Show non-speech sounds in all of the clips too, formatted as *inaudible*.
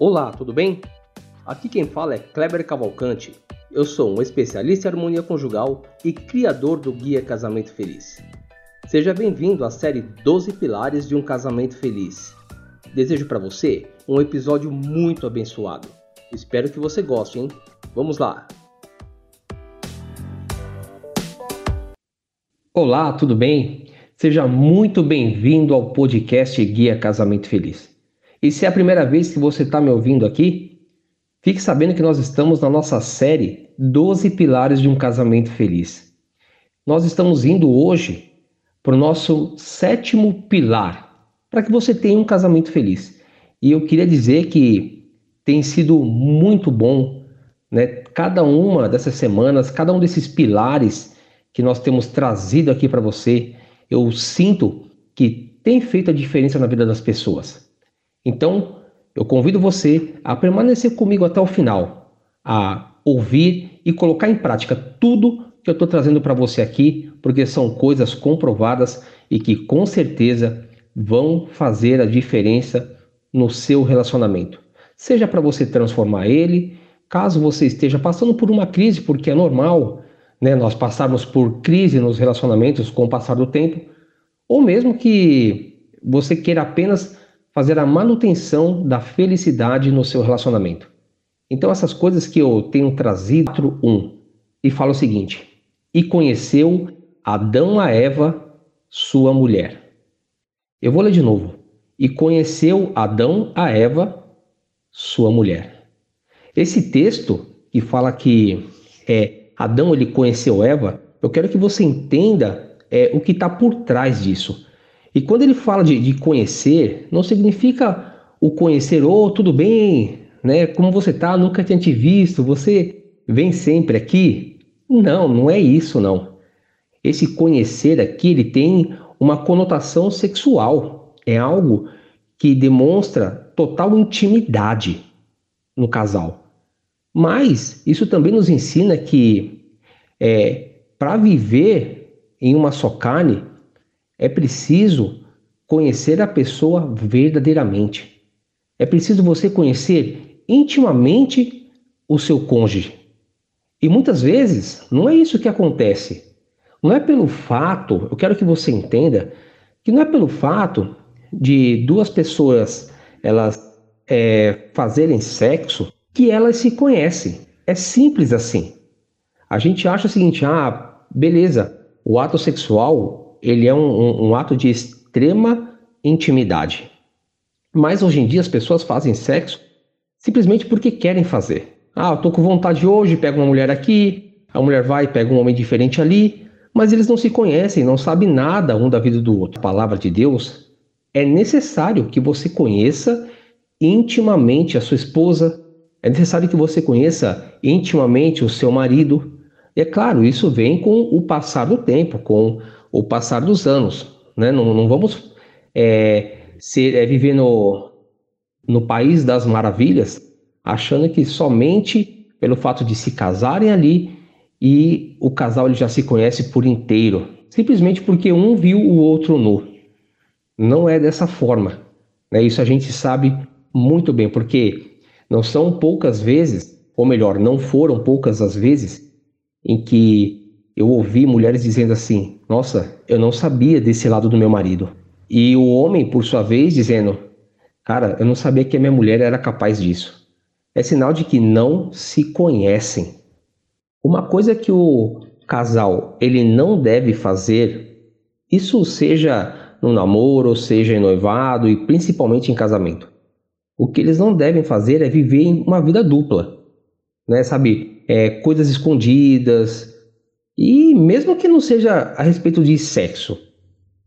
Olá, tudo bem? Aqui quem fala é Kleber Cavalcante. Eu sou um especialista em harmonia conjugal e criador do Guia Casamento Feliz. Seja bem-vindo à série 12 Pilares de um Casamento Feliz. Desejo para você um episódio muito abençoado. Espero que você goste, hein? Vamos lá! Olá, tudo bem? Seja muito bem-vindo ao podcast Guia Casamento Feliz. E se é a primeira vez que você está me ouvindo aqui, fique sabendo que nós estamos na nossa série 12 Pilares de um Casamento Feliz. Nós estamos indo hoje para o nosso sétimo pilar, para que você tenha um casamento feliz. E eu queria dizer que tem sido muito bom, né? Cada uma dessas semanas, cada um desses pilares que nós temos trazido aqui para você, eu sinto que tem feito a diferença na vida das pessoas. Então, eu convido você a permanecer comigo até o final, a ouvir e colocar em prática tudo que eu estou trazendo para você aqui, porque são coisas comprovadas e que com certeza vão fazer a diferença no seu relacionamento. Seja para você transformar ele, caso você esteja passando por uma crise, porque é normal né, nós passarmos por crise nos relacionamentos com o passar do tempo, ou mesmo que você queira apenas fazer a manutenção da felicidade no seu relacionamento. Então, essas coisas que eu tenho trazido, um, e fala o seguinte: e conheceu Adão a Eva, sua mulher. Eu vou ler de novo. E conheceu Adão a Eva, sua mulher. Esse texto que fala que é, Adão ele conheceu Eva, eu quero que você entenda é, o que está por trás disso. E quando ele fala de, de conhecer, não significa o conhecer, oh, tudo bem, né? Como você tá? Nunca tinha te visto, você vem sempre aqui. Não, não é isso, não. Esse conhecer aqui, ele tem uma conotação sexual. É algo que demonstra total intimidade no casal. Mas isso também nos ensina que é, para viver em uma só carne, é preciso conhecer a pessoa verdadeiramente. É preciso você conhecer intimamente o seu cônjuge. E muitas vezes não é isso que acontece. Não é pelo fato, eu quero que você entenda, que não é pelo fato de duas pessoas elas é, fazerem sexo que elas se conhecem. É simples assim. A gente acha o seguinte: ah, beleza, o ato sexual ele é um, um, um ato de extrema intimidade. Mas hoje em dia as pessoas fazem sexo simplesmente porque querem fazer. Ah, eu tô com vontade hoje, pega uma mulher aqui, a mulher vai e pega um homem diferente ali, mas eles não se conhecem, não sabem nada um da vida do outro. A palavra de Deus é necessário que você conheça intimamente a sua esposa, é necessário que você conheça intimamente o seu marido. E é claro, isso vem com o passar do tempo, com o passar dos anos. Né? Não, não vamos é, ser, é, viver no, no país das maravilhas achando que somente pelo fato de se casarem ali e o casal ele já se conhece por inteiro, simplesmente porque um viu o outro nu. Não é dessa forma. Né? Isso a gente sabe muito bem, porque não são poucas vezes, ou melhor, não foram poucas as vezes em que eu ouvi mulheres dizendo assim: Nossa, eu não sabia desse lado do meu marido. E o homem, por sua vez, dizendo: Cara, eu não sabia que a minha mulher era capaz disso. É sinal de que não se conhecem. Uma coisa que o casal ele não deve fazer, isso seja no namoro, seja em noivado e principalmente em casamento. O que eles não devem fazer é viver uma vida dupla, né? Sabe, é, coisas escondidas, e mesmo que não seja a respeito de sexo,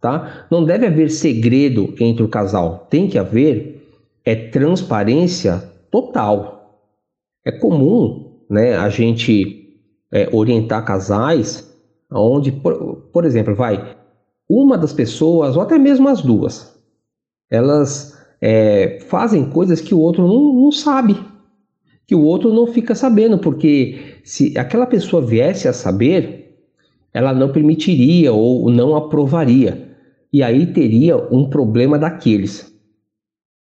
tá? Não deve haver segredo entre o casal. Tem que haver é transparência total. É comum, né, a gente é, orientar casais onde, por, por exemplo, vai uma das pessoas ou até mesmo as duas, elas é, fazem coisas que o outro não, não sabe, que o outro não fica sabendo, porque se aquela pessoa viesse a saber, ela não permitiria ou não aprovaria, e aí teria um problema daqueles.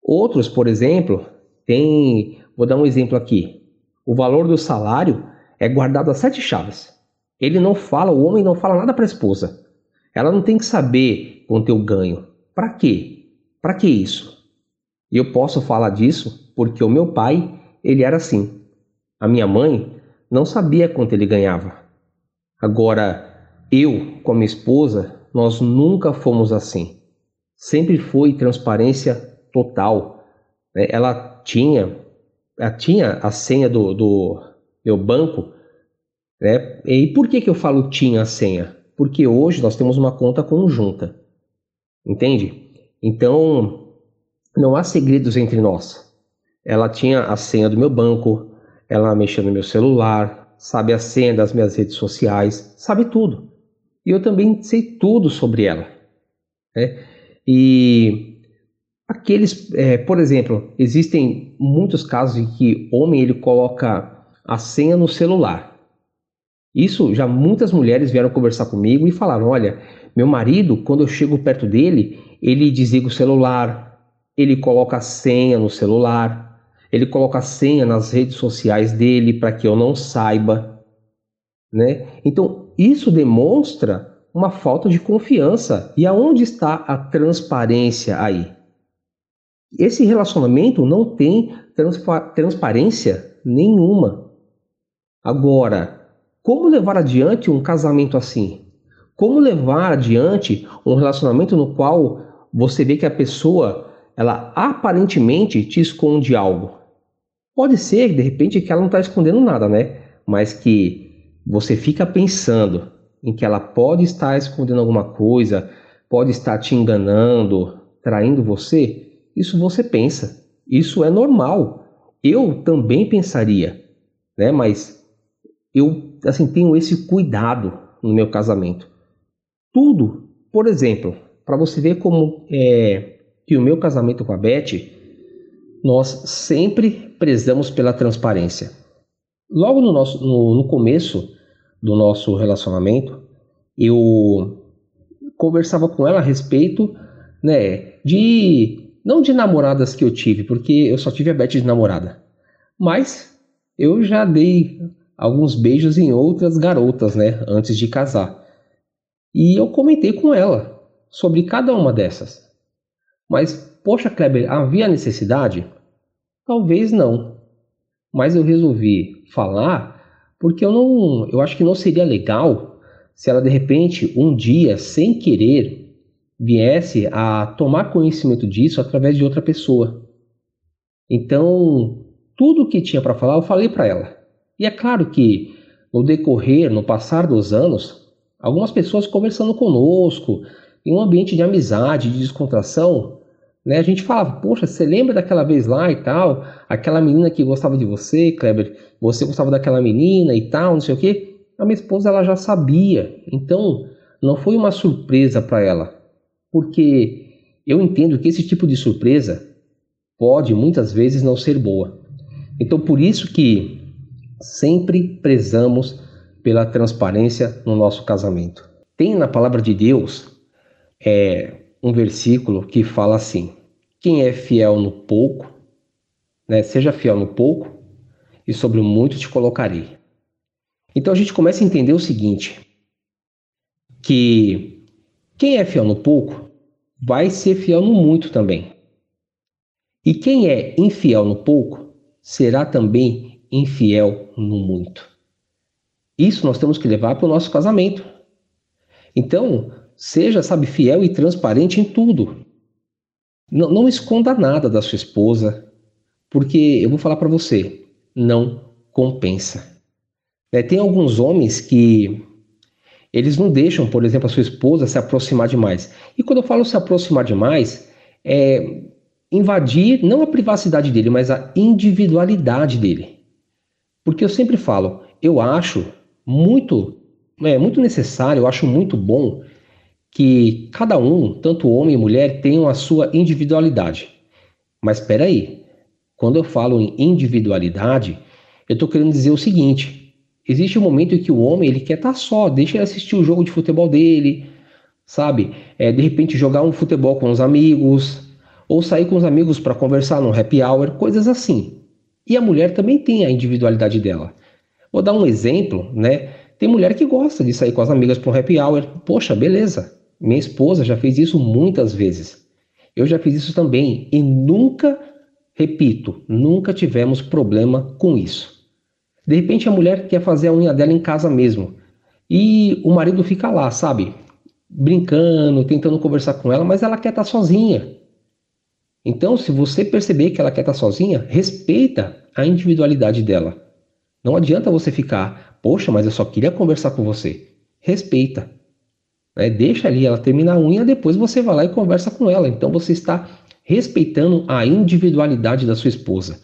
Outros, por exemplo, tem, vou dar um exemplo aqui. O valor do salário é guardado a sete chaves. Ele não fala, o homem não fala nada para a esposa. Ela não tem que saber quanto eu ganho. Para quê? Para que isso? Eu posso falar disso porque o meu pai, ele era assim. A minha mãe não sabia quanto ele ganhava. Agora, eu, com a minha esposa, nós nunca fomos assim. Sempre foi transparência total. Né? Ela tinha, ela tinha a senha do, do meu banco. Né? E por que, que eu falo tinha a senha? Porque hoje nós temos uma conta conjunta. Entende? Então, não há segredos entre nós. Ela tinha a senha do meu banco, ela mexia no meu celular, sabe a senha das minhas redes sociais, sabe tudo. E eu também sei tudo sobre ela. Né? E aqueles, é, por exemplo, existem muitos casos em que homem ele coloca a senha no celular. Isso já muitas mulheres vieram conversar comigo e falaram: olha, meu marido, quando eu chego perto dele, ele desliga o celular, ele coloca a senha no celular, ele coloca a senha nas redes sociais dele para que eu não saiba, né? Então, isso demonstra uma falta de confiança. E aonde está a transparência aí? Esse relacionamento não tem transpa transparência nenhuma. Agora, como levar adiante um casamento assim? Como levar adiante um relacionamento no qual você vê que a pessoa, ela aparentemente te esconde algo? Pode ser, de repente, que ela não está escondendo nada, né? Mas que você fica pensando em que ela pode estar escondendo alguma coisa, pode estar te enganando, traindo você. Isso você pensa. Isso é normal. Eu também pensaria, né? Mas eu assim tenho esse cuidado no meu casamento. Tudo, por exemplo, para você ver como é que o meu casamento com a Beth, nós sempre prezamos pela transparência. Logo no, nosso, no, no começo do nosso relacionamento, eu conversava com ela a respeito, né, de não de namoradas que eu tive, porque eu só tive a Beth de namorada, mas eu já dei alguns beijos em outras garotas, né, antes de casar. E eu comentei com ela sobre cada uma dessas. Mas, poxa, Kleber, havia necessidade? Talvez não. Mas eu resolvi falar porque eu não, eu acho que não seria legal se ela de repente um dia, sem querer, viesse a tomar conhecimento disso através de outra pessoa. Então, tudo o que tinha para falar eu falei para ela. E é claro que no decorrer, no passar dos anos, Algumas pessoas conversando conosco, em um ambiente de amizade, de descontração, né? A gente falava, poxa, você lembra daquela vez lá e tal? Aquela menina que gostava de você, Kleber, você gostava daquela menina e tal, não sei o quê. A minha esposa ela já sabia, então não foi uma surpresa para ela, porque eu entendo que esse tipo de surpresa pode muitas vezes não ser boa. Então por isso que sempre prezamos pela transparência no nosso casamento. Tem na palavra de Deus é, um versículo que fala assim: quem é fiel no pouco, né, seja fiel no pouco, e sobre o muito te colocarei. Então a gente começa a entender o seguinte: que quem é fiel no pouco vai ser fiel no muito também. E quem é infiel no pouco será também infiel no muito. Isso nós temos que levar para o nosso casamento. Então, seja, sabe, fiel e transparente em tudo. Não, não esconda nada da sua esposa, porque eu vou falar para você, não compensa. É, tem alguns homens que eles não deixam, por exemplo, a sua esposa se aproximar demais. E quando eu falo se aproximar demais, é invadir não a privacidade dele, mas a individualidade dele. Porque eu sempre falo, eu acho muito, é muito necessário, eu acho muito bom que cada um, tanto homem e mulher, tenham a sua individualidade. Mas espera aí, quando eu falo em individualidade, eu estou querendo dizer o seguinte: existe um momento em que o homem ele quer estar tá só, deixa ele assistir o jogo de futebol dele, sabe? É, de repente jogar um futebol com os amigos, ou sair com os amigos para conversar no happy hour, coisas assim. E a mulher também tem a individualidade dela. Vou dar um exemplo, né? Tem mulher que gosta de sair com as amigas para um happy hour. Poxa, beleza. Minha esposa já fez isso muitas vezes. Eu já fiz isso também e nunca, repito, nunca tivemos problema com isso. De repente a mulher quer fazer a unha dela em casa mesmo e o marido fica lá, sabe? Brincando, tentando conversar com ela, mas ela quer estar sozinha. Então, se você perceber que ela quer estar sozinha, respeita a individualidade dela. Não adianta você ficar, poxa, mas eu só queria conversar com você. Respeita. Né? Deixa ali ela terminar a unha, depois você vai lá e conversa com ela. Então você está respeitando a individualidade da sua esposa.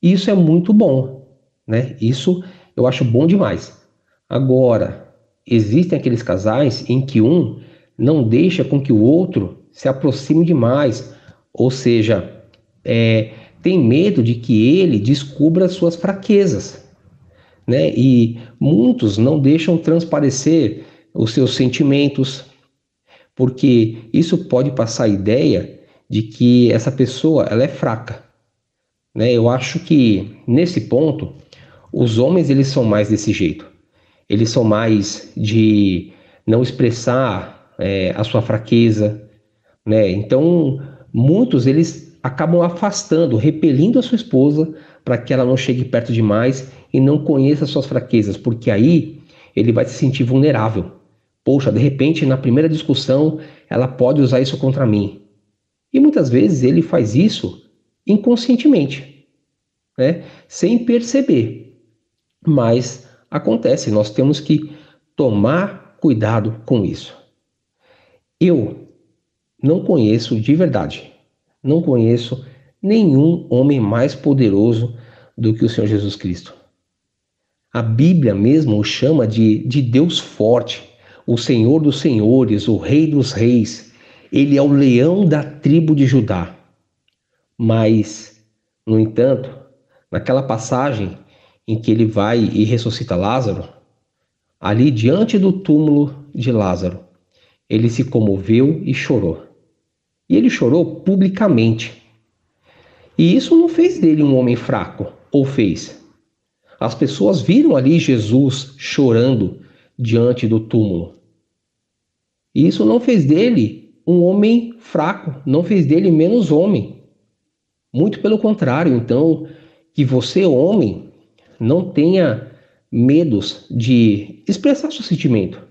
Isso é muito bom. Né? Isso eu acho bom demais. Agora, existem aqueles casais em que um não deixa com que o outro se aproxime demais ou seja, é, tem medo de que ele descubra suas fraquezas. Né? E muitos não deixam transparecer os seus sentimentos, porque isso pode passar a ideia de que essa pessoa ela é fraca. Né? Eu acho que nesse ponto os homens eles são mais desse jeito. Eles são mais de não expressar é, a sua fraqueza, né? Então muitos eles acabam afastando, repelindo a sua esposa para que ela não chegue perto demais e não conheça suas fraquezas, porque aí ele vai se sentir vulnerável. Poxa, de repente na primeira discussão ela pode usar isso contra mim. E muitas vezes ele faz isso inconscientemente, né? sem perceber. Mas acontece, nós temos que tomar cuidado com isso. Eu não conheço de verdade, não conheço nenhum homem mais poderoso do que o Senhor Jesus Cristo. A Bíblia mesmo o chama de, de Deus forte, o Senhor dos senhores, o Rei dos reis. Ele é o leão da tribo de Judá. Mas, no entanto, naquela passagem em que ele vai e ressuscita Lázaro, ali diante do túmulo de Lázaro, ele se comoveu e chorou. E ele chorou publicamente. E isso não fez dele um homem fraco, ou fez? As pessoas viram ali Jesus chorando diante do túmulo. E isso não fez dele um homem fraco, não fez dele menos homem. Muito pelo contrário, então, que você, homem, não tenha medos de expressar seu sentimento.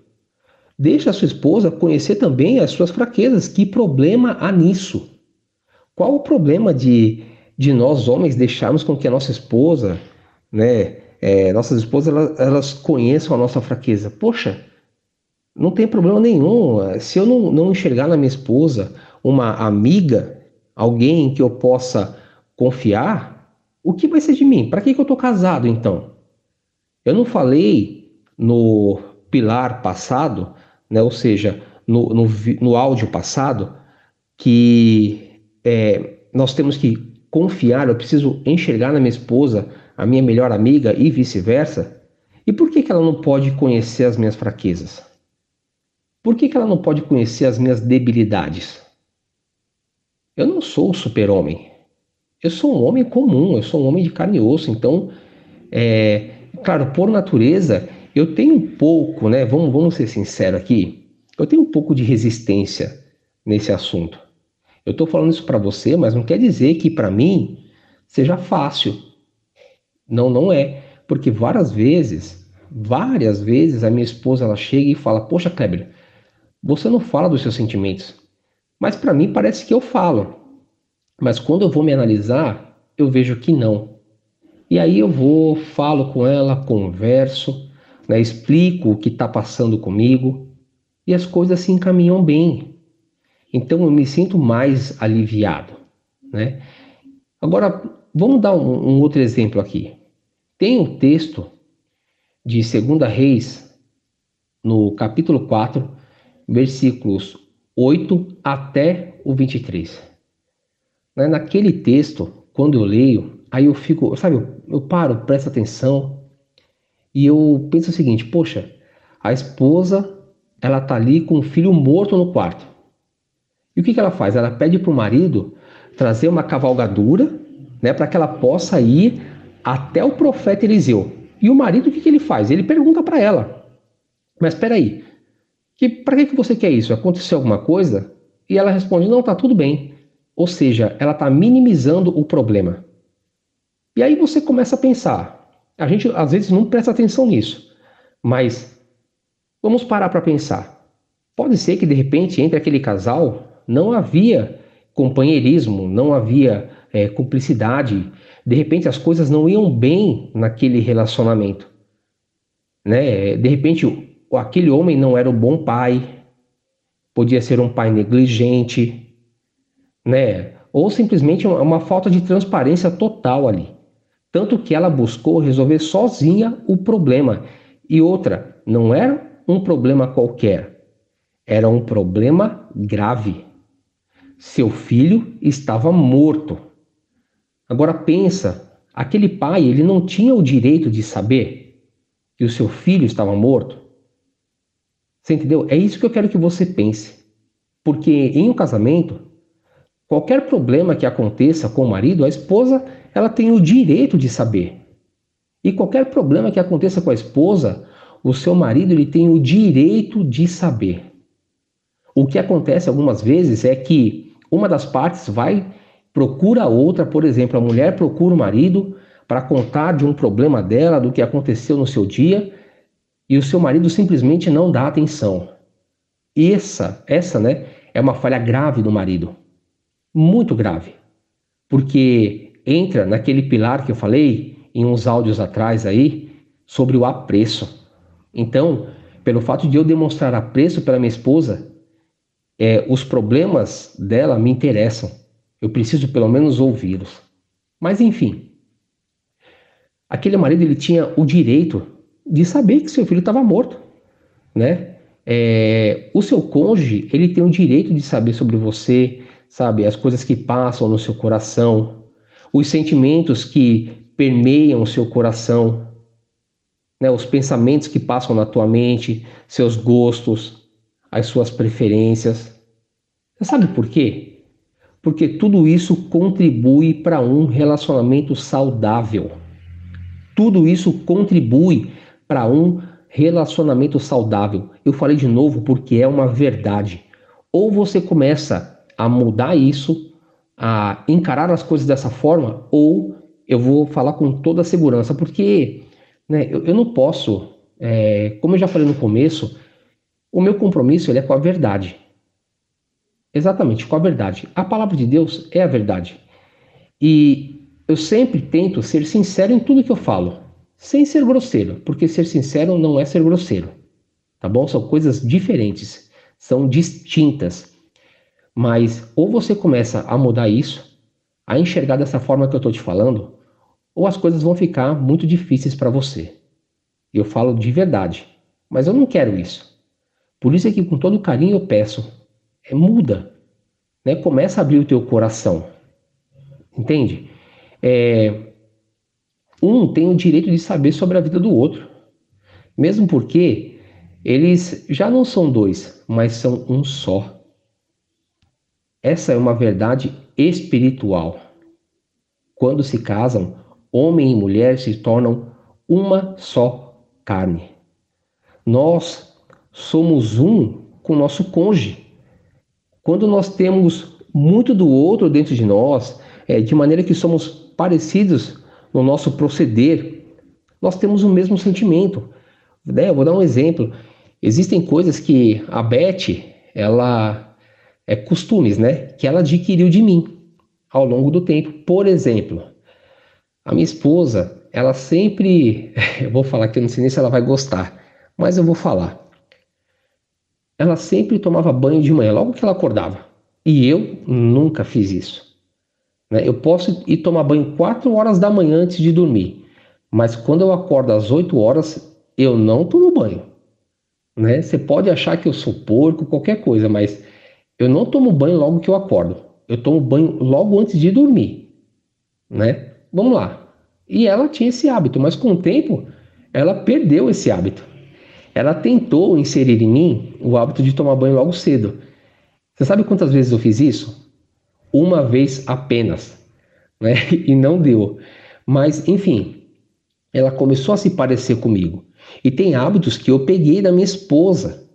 Deixe a sua esposa conhecer também as suas fraquezas. Que problema há nisso? Qual o problema de, de nós homens deixarmos com que a nossa esposa, né, é, nossas esposas, elas, elas, conheçam a nossa fraqueza? Poxa, não tem problema nenhum. Se eu não, não enxergar na minha esposa uma amiga, alguém que eu possa confiar, o que vai ser de mim? Para que, que eu estou casado então? Eu não falei no pilar passado né? ou seja, no, no, no áudio passado, que é, nós temos que confiar, eu preciso enxergar na minha esposa a minha melhor amiga e vice-versa. E por que, que ela não pode conhecer as minhas fraquezas? Por que, que ela não pode conhecer as minhas debilidades? Eu não sou o super-homem. Eu sou um homem comum, eu sou um homem de carne e osso. Então, é, claro, por natureza, eu tenho um pouco, né? Vamos, vamos ser sinceros aqui. Eu tenho um pouco de resistência nesse assunto. Eu estou falando isso para você, mas não quer dizer que para mim seja fácil. Não, não é, porque várias vezes, várias vezes a minha esposa ela chega e fala: "Poxa, Kleber, você não fala dos seus sentimentos". Mas para mim parece que eu falo. Mas quando eu vou me analisar, eu vejo que não. E aí eu vou, falo com ela, converso, né, explico o que está passando comigo e as coisas se encaminham bem. Então eu me sinto mais aliviado. Né? Agora, vamos dar um, um outro exemplo aqui. Tem um texto de 2 Reis, no capítulo 4, versículos 8 até o 23. Né, naquele texto, quando eu leio, aí eu fico, sabe, eu, paro, presto atenção, e eu penso o seguinte: poxa, a esposa ela tá ali com o filho morto no quarto. E o que, que ela faz? Ela pede para o marido trazer uma cavalgadura, né, para que ela possa ir até o profeta Eliseu. E o marido, o que, que ele faz? Ele pergunta para ela: Mas espera aí, que, para que, que você quer isso? Aconteceu alguma coisa? E ela responde: Não, tá tudo bem. Ou seja, ela está minimizando o problema. E aí você começa a pensar. A gente às vezes não presta atenção nisso, mas vamos parar para pensar. Pode ser que de repente entre aquele casal não havia companheirismo, não havia é, cumplicidade, de repente as coisas não iam bem naquele relacionamento. Né? De repente aquele homem não era um bom pai, podia ser um pai negligente, né? ou simplesmente uma falta de transparência total ali. Tanto que ela buscou resolver sozinha o problema. E outra, não era um problema qualquer, era um problema grave. Seu filho estava morto. Agora pensa, aquele pai, ele não tinha o direito de saber que o seu filho estava morto? Você entendeu? É isso que eu quero que você pense. Porque em um casamento, qualquer problema que aconteça com o marido, a esposa, ela tem o direito de saber. E qualquer problema que aconteça com a esposa, o seu marido ele tem o direito de saber. O que acontece algumas vezes é que uma das partes vai procura outra, por exemplo, a mulher procura o marido para contar de um problema dela, do que aconteceu no seu dia, e o seu marido simplesmente não dá atenção. Essa, essa, né, é uma falha grave do marido. Muito grave. Porque entra naquele pilar que eu falei em uns áudios atrás aí sobre o apreço. Então, pelo fato de eu demonstrar apreço pela minha esposa, é, os problemas dela me interessam. Eu preciso pelo menos ouvi-los. Mas enfim, aquele marido ele tinha o direito de saber que seu filho estava morto, né? É, o seu cônjuge ele tem o direito de saber sobre você, sabe, as coisas que passam no seu coração, os sentimentos que permeiam o seu coração, né, os pensamentos que passam na tua mente, seus gostos, as suas preferências. Você sabe por quê? Porque tudo isso contribui para um relacionamento saudável. Tudo isso contribui para um relacionamento saudável. Eu falei de novo porque é uma verdade. Ou você começa a mudar isso, a encarar as coisas dessa forma, ou eu vou falar com toda a segurança, porque né, eu, eu não posso, é, como eu já falei no começo, o meu compromisso ele é com a verdade. Exatamente, com a verdade. A palavra de Deus é a verdade. E eu sempre tento ser sincero em tudo que eu falo sem ser grosseiro, porque ser sincero não é ser grosseiro, tá bom? São coisas diferentes, são distintas. Mas ou você começa a mudar isso, a enxergar dessa forma que eu estou te falando, ou as coisas vão ficar muito difíceis para você. Eu falo de verdade, mas eu não quero isso. Por isso é que com todo carinho eu peço, muda, né? Começa a abrir o teu coração, entende? É, um tem o direito de saber sobre a vida do outro, mesmo porque eles já não são dois, mas são um só. Essa é uma verdade espiritual. Quando se casam, homem e mulher se tornam uma só carne. Nós somos um com nosso cônjuge. Quando nós temos muito do outro dentro de nós, é, de maneira que somos parecidos no nosso proceder, nós temos o mesmo sentimento. Né? Eu vou dar um exemplo. Existem coisas que a Beth, ela é costumes, né? Que ela adquiriu de mim ao longo do tempo. Por exemplo, a minha esposa, ela sempre, *laughs* eu vou falar que eu não sei nem se ela vai gostar, mas eu vou falar. Ela sempre tomava banho de manhã, logo que ela acordava. E eu nunca fiz isso. Né? Eu posso ir tomar banho 4 horas da manhã antes de dormir, mas quando eu acordo às 8 horas, eu não tomo banho. Né? Você pode achar que eu sou porco, qualquer coisa, mas eu não tomo banho logo que eu acordo. Eu tomo banho logo antes de dormir. Né? Vamos lá. E ela tinha esse hábito, mas com o tempo ela perdeu esse hábito. Ela tentou inserir em mim o hábito de tomar banho logo cedo. Você sabe quantas vezes eu fiz isso? uma vez apenas, *laughs* né? E não deu. Mas, enfim, ela começou a se parecer comigo. E tem hábitos que eu peguei da minha esposa,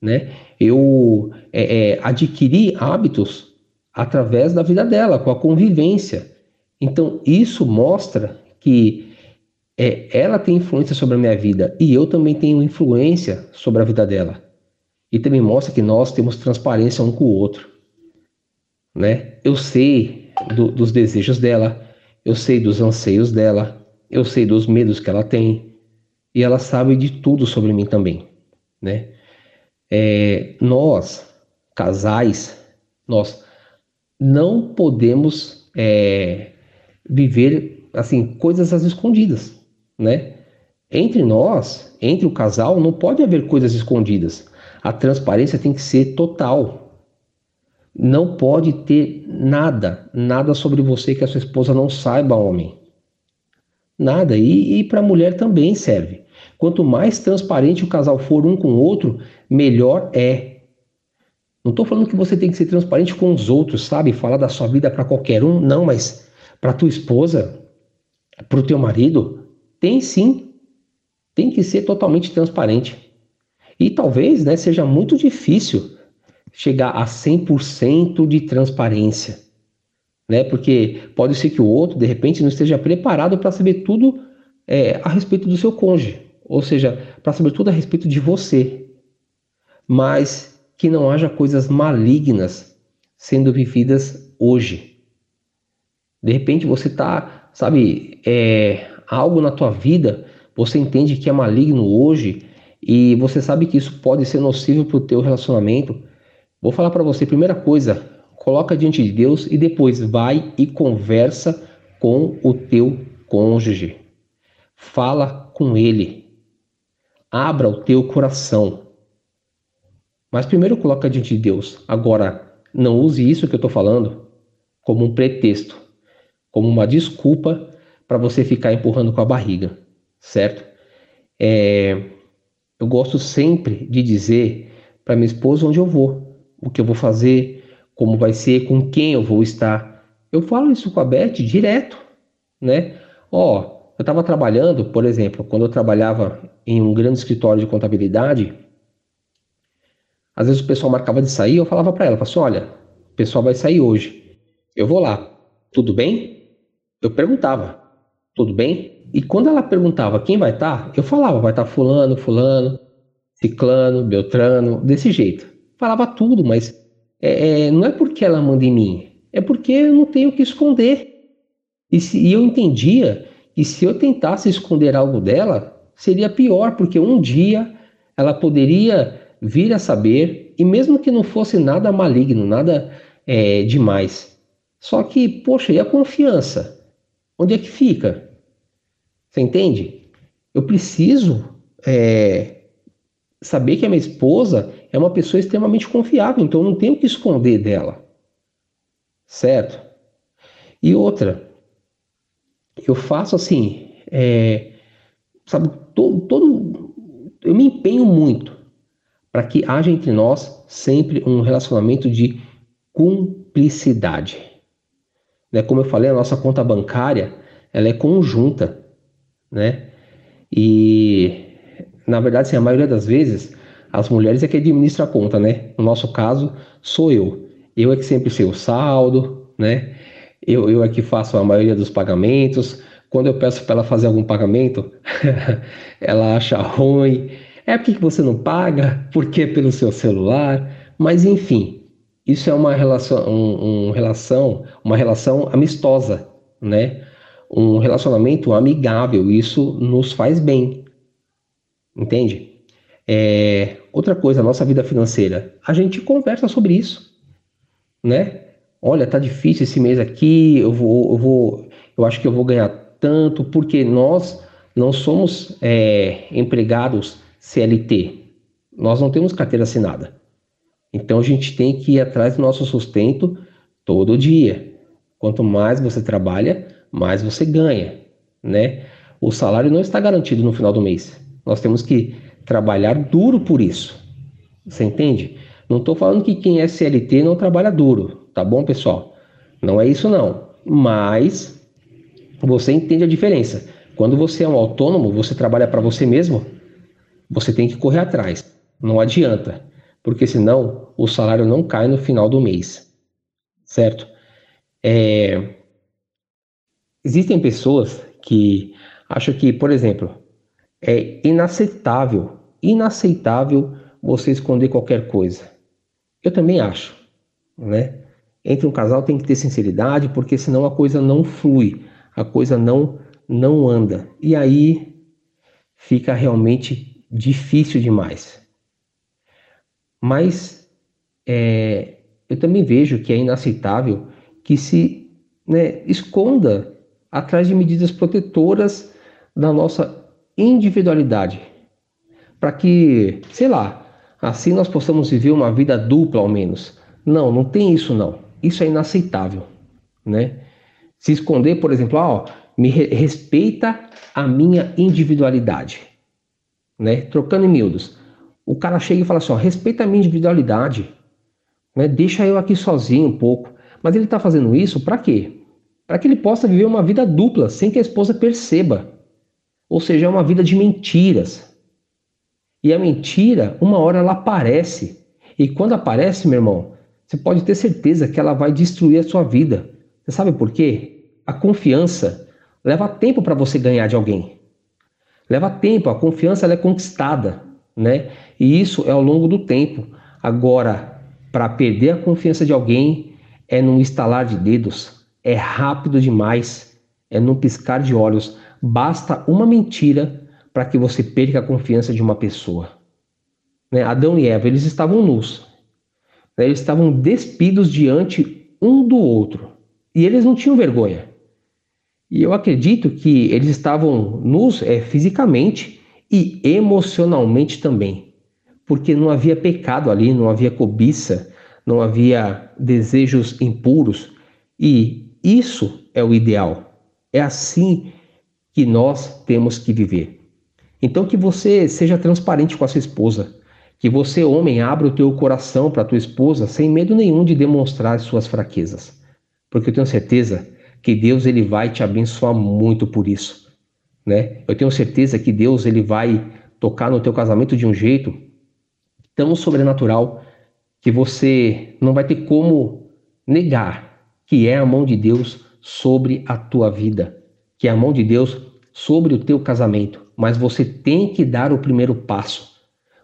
né? Eu é, é, adquiri hábitos através da vida dela, com a convivência. Então, isso mostra que é, ela tem influência sobre a minha vida e eu também tenho influência sobre a vida dela. E também mostra que nós temos transparência um com o outro. Né? Eu sei do, dos desejos dela, eu sei dos anseios dela, eu sei dos medos que ela tem e ela sabe de tudo sobre mim também, né? É, nós, casais, nós não podemos é, viver assim coisas às escondidas, né? Entre nós, entre o casal, não pode haver coisas escondidas. A transparência tem que ser total. Não pode ter nada, nada sobre você que a sua esposa não saiba, homem. Nada. E, e para a mulher também serve. Quanto mais transparente o casal for um com o outro, melhor é. Não estou falando que você tem que ser transparente com os outros, sabe? Falar da sua vida para qualquer um. Não, mas para tua esposa, para o teu marido, tem sim. Tem que ser totalmente transparente. E talvez né, seja muito difícil chegar a 100% de transparência. Né? Porque pode ser que o outro, de repente, não esteja preparado para saber tudo é, a respeito do seu cônjuge, ou seja, para saber tudo a respeito de você. Mas que não haja coisas malignas sendo vividas hoje. De repente você está, sabe, é, algo na tua vida, você entende que é maligno hoje e você sabe que isso pode ser nocivo para o teu relacionamento, Vou falar para você, primeira coisa, coloca diante de Deus e depois vai e conversa com o teu cônjuge. Fala com ele. Abra o teu coração. Mas primeiro coloca diante de Deus. Agora, não use isso que eu estou falando como um pretexto, como uma desculpa para você ficar empurrando com a barriga, certo? É, eu gosto sempre de dizer para minha esposa onde eu vou o que eu vou fazer, como vai ser, com quem eu vou estar. Eu falo isso com a Beth direto, né? Ó, eu estava trabalhando, por exemplo, quando eu trabalhava em um grande escritório de contabilidade, às vezes o pessoal marcava de sair, eu falava para ela, falava assim, olha, o pessoal vai sair hoje, eu vou lá, tudo bem? Eu perguntava, tudo bem? E quando ela perguntava quem vai estar, tá, eu falava, vai estar tá fulano, fulano, ciclano, beltrano, desse jeito falava tudo, mas é, é, não é porque ela manda em mim, é porque eu não tenho o que esconder. E, se, e eu entendia que se eu tentasse esconder algo dela, seria pior, porque um dia ela poderia vir a saber, e mesmo que não fosse nada maligno, nada é, demais. Só que, poxa, e a confiança? Onde é que fica? Você entende? Eu preciso é, saber que a minha esposa é uma pessoa extremamente confiável, então eu não tenho que esconder dela. Certo? E outra, eu faço assim, é, sabe, todo, todo, eu me empenho muito para que haja entre nós sempre um relacionamento de cumplicidade. Né? Como eu falei, a nossa conta bancária ela é conjunta, né? E na verdade, assim, a maioria das vezes as mulheres é que administra a conta, né? No nosso caso, sou eu. Eu é que sempre sei o saldo, né? Eu, eu é que faço a maioria dos pagamentos. Quando eu peço para ela fazer algum pagamento, *laughs* ela acha ruim. É porque você não paga, porque pelo seu celular. Mas enfim, isso é uma relação, um, um relação, uma relação amistosa, né? Um relacionamento amigável. Isso nos faz bem, entende? É, outra coisa, nossa vida financeira, a gente conversa sobre isso, né? Olha, tá difícil esse mês aqui, eu vou, eu vou, eu acho que eu vou ganhar tanto, porque nós não somos é, empregados CLT, nós não temos carteira assinada. Então a gente tem que ir atrás do nosso sustento todo dia. Quanto mais você trabalha, mais você ganha, né? O salário não está garantido no final do mês. Nós temos que trabalhar duro por isso. Você entende? Não estou falando que quem é CLT não trabalha duro, tá bom, pessoal? Não é isso não. Mas você entende a diferença. Quando você é um autônomo, você trabalha para você mesmo, você tem que correr atrás. Não adianta, porque senão o salário não cai no final do mês. Certo? É... Existem pessoas que acham que, por exemplo, é inaceitável, inaceitável você esconder qualquer coisa. Eu também acho, né? Entre um casal tem que ter sinceridade, porque senão a coisa não flui, a coisa não não anda. E aí fica realmente difícil demais. Mas é, eu também vejo que é inaceitável que se né, esconda atrás de medidas protetoras da nossa individualidade, para que, sei lá, assim nós possamos viver uma vida dupla ao menos. Não, não tem isso não. Isso é inaceitável, né? Se esconder, por exemplo, ah, ó, me re respeita a minha individualidade, né? Trocando em miúdos. O cara chega e fala assim, ó, respeita a minha individualidade, né? Deixa eu aqui sozinho um pouco. Mas ele está fazendo isso para quê? Para que ele possa viver uma vida dupla, sem que a esposa perceba. Ou seja, é uma vida de mentiras. E a mentira, uma hora ela aparece. E quando aparece, meu irmão, você pode ter certeza que ela vai destruir a sua vida. Você sabe por quê? A confiança leva tempo para você ganhar de alguém. Leva tempo, a confiança é conquistada, né? E isso é ao longo do tempo. Agora, para perder a confiança de alguém é num estalar de dedos, é rápido demais, é num piscar de olhos. Basta uma mentira para que você perca a confiança de uma pessoa. Né? Adão e Eva, eles estavam nus. Né? Eles estavam despidos diante um do outro. E eles não tinham vergonha. E eu acredito que eles estavam nus é, fisicamente e emocionalmente também. Porque não havia pecado ali, não havia cobiça, não havia desejos impuros. E isso é o ideal. É assim que nós temos que viver. Então que você seja transparente com a sua esposa, que você, homem, abra o teu coração para a tua esposa sem medo nenhum de demonstrar as suas fraquezas. Porque eu tenho certeza que Deus ele vai te abençoar muito por isso, né? Eu tenho certeza que Deus ele vai tocar no teu casamento de um jeito tão sobrenatural que você não vai ter como negar que é a mão de Deus sobre a tua vida, que é a mão de Deus sobre o teu casamento, mas você tem que dar o primeiro passo.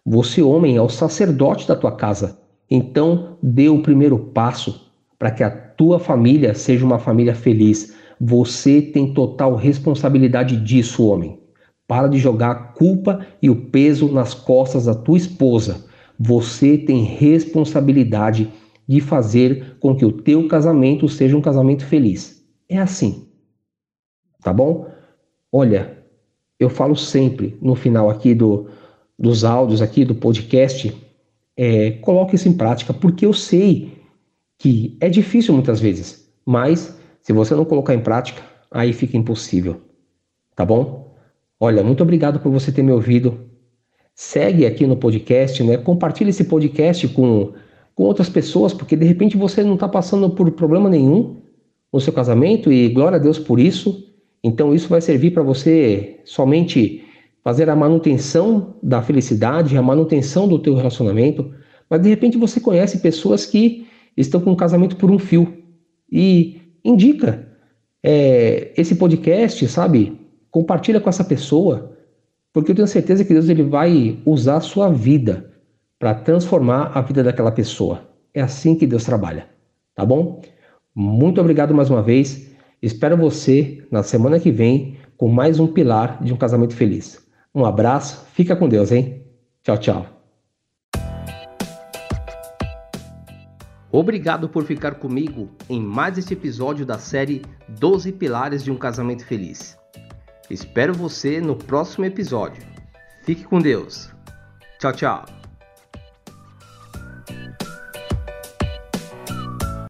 Você, homem, é o sacerdote da tua casa. Então, dê o primeiro passo para que a tua família seja uma família feliz. Você tem total responsabilidade disso, homem. Para de jogar a culpa e o peso nas costas da tua esposa. Você tem responsabilidade de fazer com que o teu casamento seja um casamento feliz. É assim. Tá bom? Olha, eu falo sempre no final aqui do, dos áudios aqui do podcast, é, coloque isso em prática, porque eu sei que é difícil muitas vezes, mas se você não colocar em prática, aí fica impossível. Tá bom? Olha, muito obrigado por você ter me ouvido. Segue aqui no podcast, né? Compartilhe esse podcast com, com outras pessoas, porque de repente você não está passando por problema nenhum no seu casamento e glória a Deus por isso. Então isso vai servir para você somente fazer a manutenção da felicidade, a manutenção do teu relacionamento, mas de repente você conhece pessoas que estão com um casamento por um fio. E indica é, esse podcast, sabe? Compartilha com essa pessoa, porque eu tenho certeza que Deus ele vai usar a sua vida para transformar a vida daquela pessoa. É assim que Deus trabalha, tá bom? Muito obrigado mais uma vez. Espero você na semana que vem com mais um pilar de um casamento feliz. Um abraço, fica com Deus, hein? Tchau, tchau. Obrigado por ficar comigo em mais este episódio da série 12 Pilares de um Casamento Feliz. Espero você no próximo episódio. Fique com Deus. Tchau, tchau.